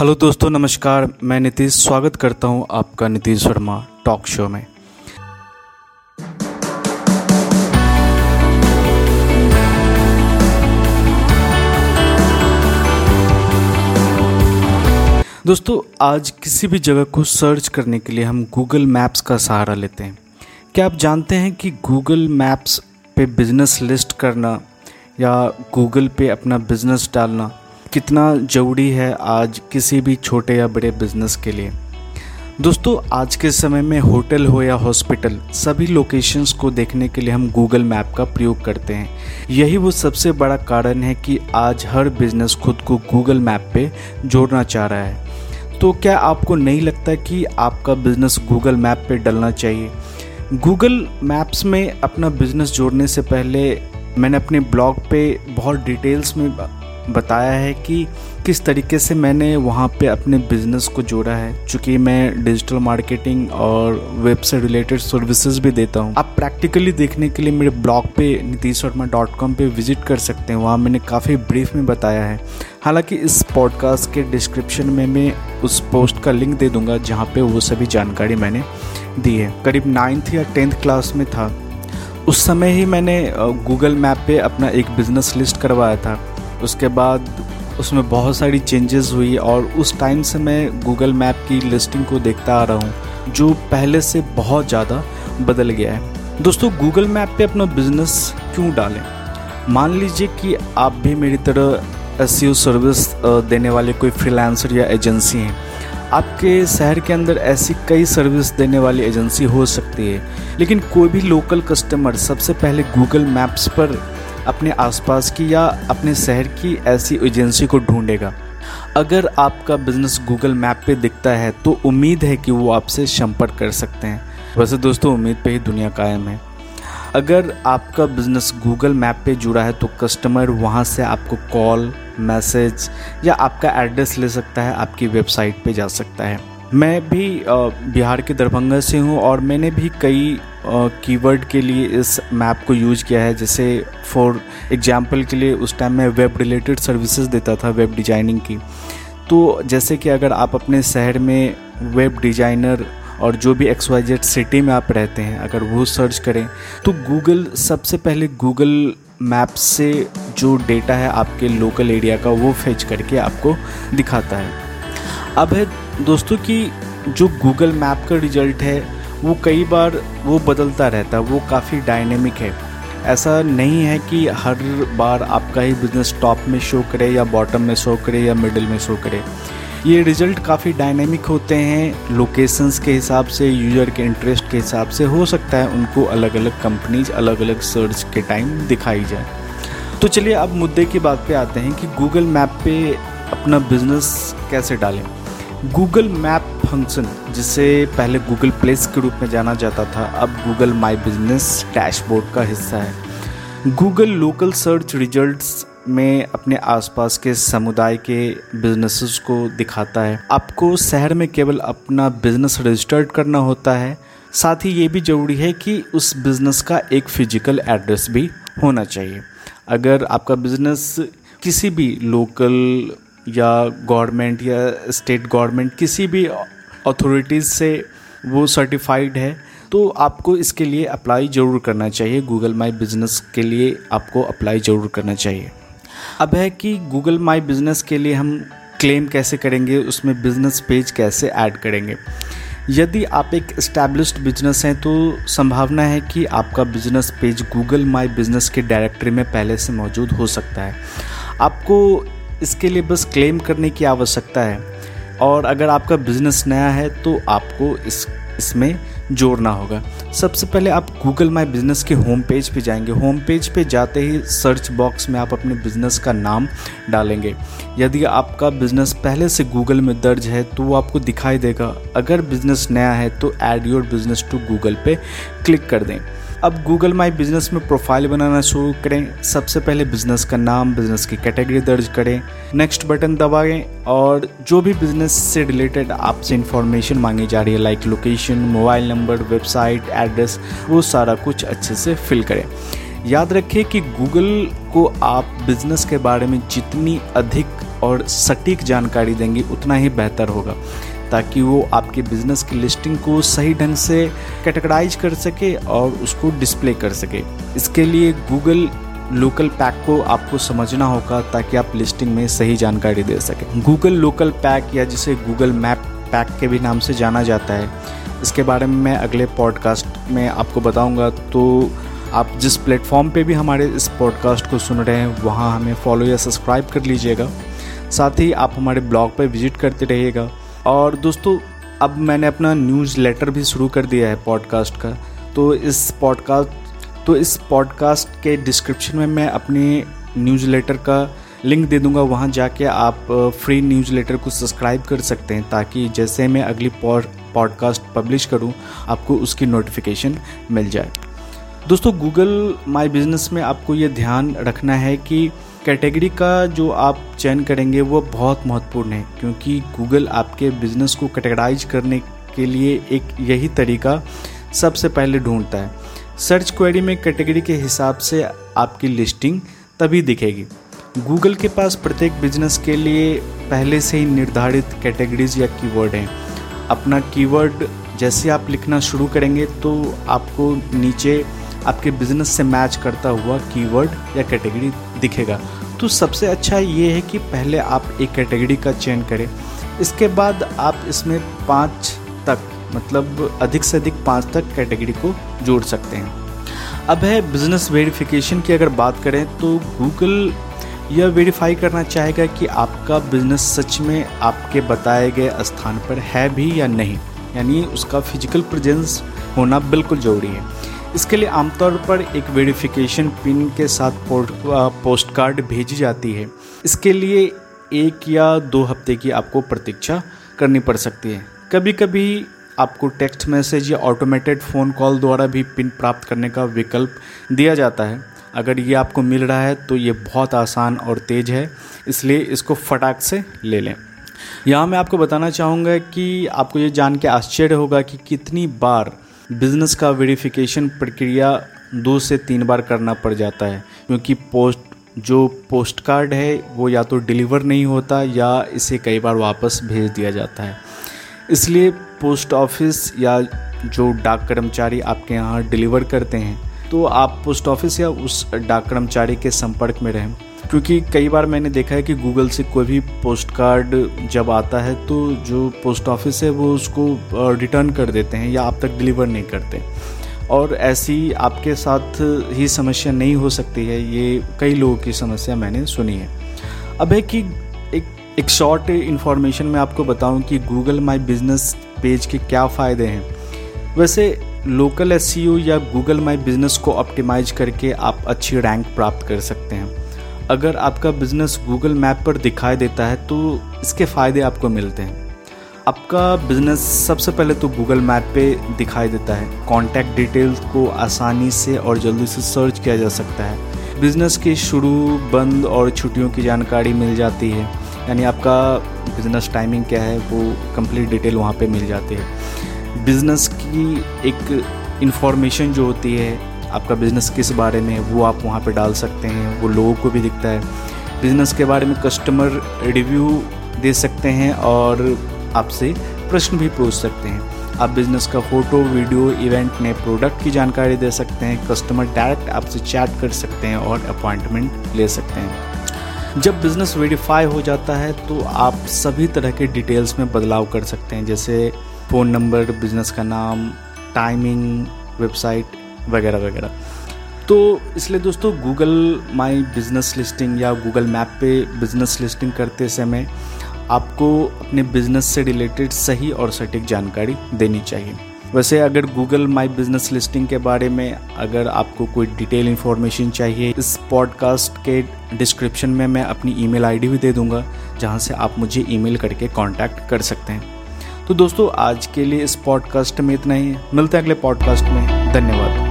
Hello दोस्तों, नमस्कार। मैं नीतीश, स्वागत करता हूँ आपका नीतीश शर्मा टॉक शो में। दोस्तों, आज किसी भी जगह को सर्च करने के लिए हम गूगल मैप्स का सहारा लेते हैं। क्या आप जानते हैं कि गूगल मैप्स पे बिज़नेस लिस्ट करना या गूगल पे अपना बिज़नेस डालना कितना ज़रूरी है आज किसी भी छोटे या बड़े बिज़नेस के लिए? दोस्तों, आज के समय में होटल हो या हॉस्पिटल सभी लोकेशंस को देखने के लिए हम गूगल मैप का प्रयोग करते हैं। यही वो सबसे बड़ा कारण है कि आज हर बिज़नेस खुद को गूगल मैप पे जोड़ना चाह रहा है। तो क्या आपको नहीं लगता कि आपका बिज़नेस गूगल मैप पे डलना चाहिए? गूगल मैप्स में अपना बिज़नेस जोड़ने से पहले मैंने अपने ब्लॉग पे बहुत डिटेल्स में बताया है कि किस तरीके से मैंने वहाँ पे अपने बिज़नेस को जोड़ा है। चूँकि मैं डिजिटल मार्केटिंग और वेब से रिलेटेड सर्विसेज़ भी देता हूँ। आप प्रैक्टिकली देखने के लिए मेरे ब्लॉग पे नीतीश वर्मा डॉट कॉम पर विज़िट कर सकते हैं। वहाँ मैंने काफ़ी ब्रीफ में बताया है। हालाँकि इस पॉडकास्ट के डिस्क्रिप्शन में मैं उस पोस्ट का लिंक दे दूँगा, जहाँ पर वो सभी जानकारी मैंने दी है। करीब नाइन्थ या टेंथ क्लास में था। उस समय ही मैंने गूगल मैप पे अपना एक बिज़नेस लिस्ट करवाया था। उसके बाद उसमें बहुत सारी चेंजेस हुई और उस टाइम से मैं गूगल मैप की लिस्टिंग को देखता आ रहा हूँ, जो पहले से बहुत ज़्यादा बदल गया है। दोस्तों गूगल मैप पे अपना बिज़नेस क्यों डालें? मान लीजिए कि आप भी मेरी तरह एस सर्विस देने वाले कोई फ्रीलांसर या एजेंसी हैं। आपके शहर के अंदर ऐसी कई सर्विस देने वाली एजेंसी हो सकती है, लेकिन कोई भी लोकल कस्टमर सबसे पहले गूगल मैप्स पर अपने आसपास की या अपने शहर की ऐसी एजेंसी को ढूंढेगा। अगर आपका बिज़नेस गूगल मैप पे दिखता है तो उम्मीद है कि वो आपसे संपर्क कर सकते हैं। वैसे दोस्तों, उम्मीद पे ही दुनिया कायम है। अगर आपका बिज़नेस गूगल मैप पे जुड़ा है तो कस्टमर वहाँ से आपको कॉल मैसेज या आपका एड्रेस ले सकता है, आपकी वेबसाइट पे जा सकता है। मैं भी बिहार के दरभंगा से हूँ और मैंने भी कई कीवर्ड के लिए इस मैप को यूज़ किया है। जैसे फॉर एग्जांपल के लिए उस टाइम मैं वेब रिलेटेड सर्विसेज़ देता था वेब डिज़ाइनिंग की। तो जैसे कि अगर आप अपने शहर में वेब डिज़ाइनर और जो भी एक्स वाई जेड सिटी में आप रहते हैं, अगर वो सर्च करें तो गूगल सबसे पहले गूगल मैप से जो डेटा है आपके लोकल एरिया का वो फेच करके आपको दिखाता है। अब है दोस्तों कि जो गूगल मैप का रिज़ल्ट है, वो कई बार वो बदलता रहता है, वो काफ़ी डायनेमिक है। ऐसा नहीं है कि हर बार आपका ही बिज़नेस टॉप में शो करे या बॉटम में शो करे या मिडिल में शो करे। ये रिज़ल्ट काफ़ी डायनेमिक होते हैं लोकेशंस के हिसाब से यूज़र के इंटरेस्ट के हिसाब से, हो सकता है उनको अलग अलग कंपनीज़ अलग अलग सर्च के टाइम दिखाई जाए। तो चलिए अब मुद्दे की बात पे आते हैं कि गूगल मैप पे अपना बिज़नेस कैसे डालें। गूगल मैप फ़ंक्शन, जिसे पहले गूगल प्लेस के रूप में जाना जाता था, अब गूगल माई बिज़नेस डैशबोर्ड का हिस्सा है। गूगल लोकल सर्च रिजल्ट्स में अपने आसपास के समुदाय के बिजनेसेस को दिखाता है। आपको शहर में केवल अपना बिज़नेस रजिस्टर्ड करना होता है। साथ ही ये भी ज़रूरी है कि उस बिज़नेस का एक फ़िज़िकल एड्रेस भी होना चाहिए। अगर आपका बिज़नेस किसी भी लोकल या गवर्नमेंट या स्टेट गवर्नमेंट, किसी भी अथॉरिटीज़ से वो सर्टिफाइड है तो आपको इसके लिए अप्लाई ज़रूर करना चाहिए। गूगल माई बिज़नेस के लिए आपको अप्लाई ज़रूर करना चाहिए। अब है कि गूगल माई बिज़नेस के लिए हम क्लेम कैसे करेंगे, उसमें बिज़नेस पेज कैसे ऐड करेंगे। यदि आप एक इस्टेब्लिश्ड बिज़नेस हैं तो संभावना है कि आपका business page Google My Business के डायरेक्टरी में पहले से मौजूद हो सकता है। आपको इसके लिए बस क्लेम करने की आवश्यकता है। और अगर आपका बिज़नेस नया है तो आपको इस, इसमें जोड़ना होगा। सबसे पहले आप गूगल माई बिज़नेस के होम पेज पे जाएँगे। होम पेज पे जाते ही सर्च बॉक्स में आप अपने बिज़नेस का नाम डालेंगे। यदि आपका बिज़नेस पहले से गूगल में दर्ज है तो वो आपको दिखाई देगा। अगर बिज़नेस नया है तो add your business to Google पे क्लिक कर दें। अब गूगल माई बिज़नेस में प्रोफ़ाइल बनाना शुरू करें। सबसे पहले बिज़नेस का नाम बिज़नेस की कैटेगरी दर्ज करें। नेक्स्ट बटन दबाएँ और जो भी बिज़नेस से रिलेटेड आपसे इंफॉर्मेशन मांगी जा रही है like location mobile number website address वो सारा कुछ अच्छे से फिल करें। याद रखें कि गूगल को आप बिज़नेस के बारे में जितनी अधिक और सटीक जानकारी देंगी, उतना ही बेहतर होगा। ताकि वो आपके बिज़नेस की लिस्टिंग को सही ढंग से कैटेगराइज कर सके और उसको डिस्प्ले कर सके। इसके लिए गूगल लोकल पैक को आपको समझना होगा ताकि आप लिस्टिंग में सही जानकारी दे सकें। गूगल लोकल पैक या जिसे गूगल मैप पैक के भी नाम से जाना जाता है, इसके बारे में मैं अगले पॉडकास्ट में आपको बताऊँगा। तो आप जिस प्लेटफॉर्म पे भी हमारे इस पॉडकास्ट को सुन रहे हैं, वहाँ हमें फॉलो या सब्सक्राइब कर लीजिएगा। साथ ही आप हमारे ब्लॉग पर विज़िट करते रहिएगा। और दोस्तों, अब मैंने अपना न्यूज़ लेटर भी शुरू कर दिया है पॉडकास्ट का। तो इस पॉडकास्ट तो इस पॉडकास्ट के डिस्क्रिप्शन में मैं अपने न्यूज़ लेटर का लिंक दे दूँगा। वहाँ जाके आप फ्री न्यूज़ लेटर को सब्सक्राइब कर सकते हैं ताकि जैसे मैं अगली पॉडकास्ट पब्लिश करूँ, आपको उसकी नोटिफिकेशन मिल जाए। दोस्तों गूगल माई बिज़नेस में आपको ये ध्यान रखना है कि कैटेगरी का जो आप चयन करेंगे वो बहुत महत्वपूर्ण है, क्योंकि गूगल आपके बिज़नेस को कैटेगराइज करने के लिए एक यही तरीका सबसे पहले ढूंढता है। सर्च क्वेरी में कैटेगरी के हिसाब से आपकी लिस्टिंग तभी दिखेगी। गूगल के पास प्रत्येक बिज़नेस के लिए पहले से ही निर्धारित कैटेगरीज या कीवर्ड हैं। अपना कीवर्ड जैसे आप लिखना शुरू करेंगे तो आपको नीचे आपके बिज़नेस से मैच करता हुआ कीवर्ड या कैटेगरी दिखेगा। तो सबसे अच्छा ये है कि पहले आप एक कैटेगरी का चयन करें। इसके बाद आप इसमें पाँच तक मतलब अधिक से अधिक पाँच तक कैटेगरी को जोड़ सकते हैं। अब है बिज़नेस वेरिफिकेशन की अगर बात करें तो गूगल यह वेरीफाई करना चाहेगा कि आपका बिज़नेस सच में आपके बताए गए स्थान पर है भी या नहीं। यानी उसका फ़िज़िकल प्रेजेंस होना बिल्कुल ज़रूरी है। इसके लिए आमतौर पर एक वेरिफिकेशन पिन के साथ पोस्ट कार्ड भेजी जाती है। इसके लिए एक या दो हफ़्ते की आपको प्रतीक्षा करनी पड़ सकती है। कभी कभी आपको टेक्स्ट मैसेज या ऑटोमेटेड फ़ोन कॉल द्वारा भी पिन प्राप्त करने का विकल्प दिया जाता है। अगर ये आपको मिल रहा है तो ये बहुत आसान और तेज़ है, इसलिए इसको फटाक से ले लें। यहाँ मैं आपको बताना चाहूँगा कि आपको ये जान के आश्चर्य होगा कि कितनी बार बिज़नेस का वेरिफिकेशन प्रक्रिया दो से तीन बार करना पड़ जाता है, क्योंकि पोस्ट, जो पोस्ट कार्ड है, वो या तो डिलीवर नहीं होता या इसे कई बार वापस भेज दिया जाता है। इसलिए पोस्ट ऑफ़िस या जो डाक कर्मचारी आपके यहाँ डिलीवर करते हैं तो आप पोस्ट ऑफ़िस या उस डाक कर्मचारी के संपर्क में रहें। क्योंकि कई बार मैंने देखा है कि गूगल से कोई भी पोस्ट कार्ड जब आता है तो जो पोस्ट ऑफ़िस है, वो उसको रिटर्न कर देते हैं या आप तक डिलीवर नहीं करते। और ऐसी आपके साथ ही समस्या नहीं हो सकती है, ये कई लोगों की समस्या मैंने सुनी है। अब है कि एक एक शॉर्ट इन्फॉर्मेशन मैं आपको बताऊँ कि गूगल माई बिज़नेस पेज के क्या फ़ायदे हैं। वैसे लोकल एस या गूगल माई बिज़नेस को ऑप्टिमाइज करके आप अच्छी रैंक प्राप्त कर सकते हैं। अगर आपका बिज़नेस गूगल मैप पर दिखाई देता है तो इसके फ़ायदे आपको मिलते हैं। आपका बिज़नेस सबसे पहले तो गूगल मैप पे दिखाई देता है। कॉन्टैक्ट डिटेल्स को आसानी से और जल्दी से सर्च किया जा सकता है। बिज़नेस के शुरू, बंद और छुट्टियों की जानकारी मिल जाती है। यानी आपका बिज़नेस टाइमिंग क्या है, वो कंप्लीट डिटेल वहाँ पे मिल जाती है। बिज़नेस की एक इन्फॉर्मेशन जो होती है आपका बिज़नेस किस बारे में वो आप वहाँ पे डाल सकते हैं, वो लोगों को भी दिखता है। बिज़नेस के बारे में कस्टमर रिव्यू दे सकते हैं और आपसे प्रश्न भी पूछ सकते हैं। आप बिज़नेस का फ़ोटो वीडियो इवेंट में प्रोडक्ट की जानकारी दे सकते हैं कस्टमर डायरेक्ट आपसे चैट कर सकते हैं और अपॉइंटमेंट ले सकते हैं। जब बिज़नेस वेरीफाई हो जाता है तो आप सभी तरह के डिटेल्स में बदलाव कर सकते हैं, जैसे फ़ोन नंबर बिज़नेस का नाम टाइमिंग वेबसाइट वगैरह वगैरह। तो इसलिए दोस्तों गूगल माई बिज़नेस लिस्टिंग या गूगल मैप पे बिज़नेस लिस्टिंग करते समय आपको अपने बिज़नेस से रिलेटेड सही और सटीक जानकारी देनी चाहिए। वैसे अगर गूगल माई बिज़नेस लिस्टिंग के बारे में अगर आपको कोई डिटेल इन्फॉर्मेशन चाहिए, इस पॉडकास्ट के डिस्क्रिप्शन में मैं अपनी ईमेल आईडी भी दे दूँगा, जहाँ से आप मुझे ईमेल करके कांटेक्ट कर सकते हैं। तो दोस्तों, आज के लिए इस पॉडकास्ट में इतना ही। मिलते हैं अगले पॉडकास्ट में। धन्यवाद।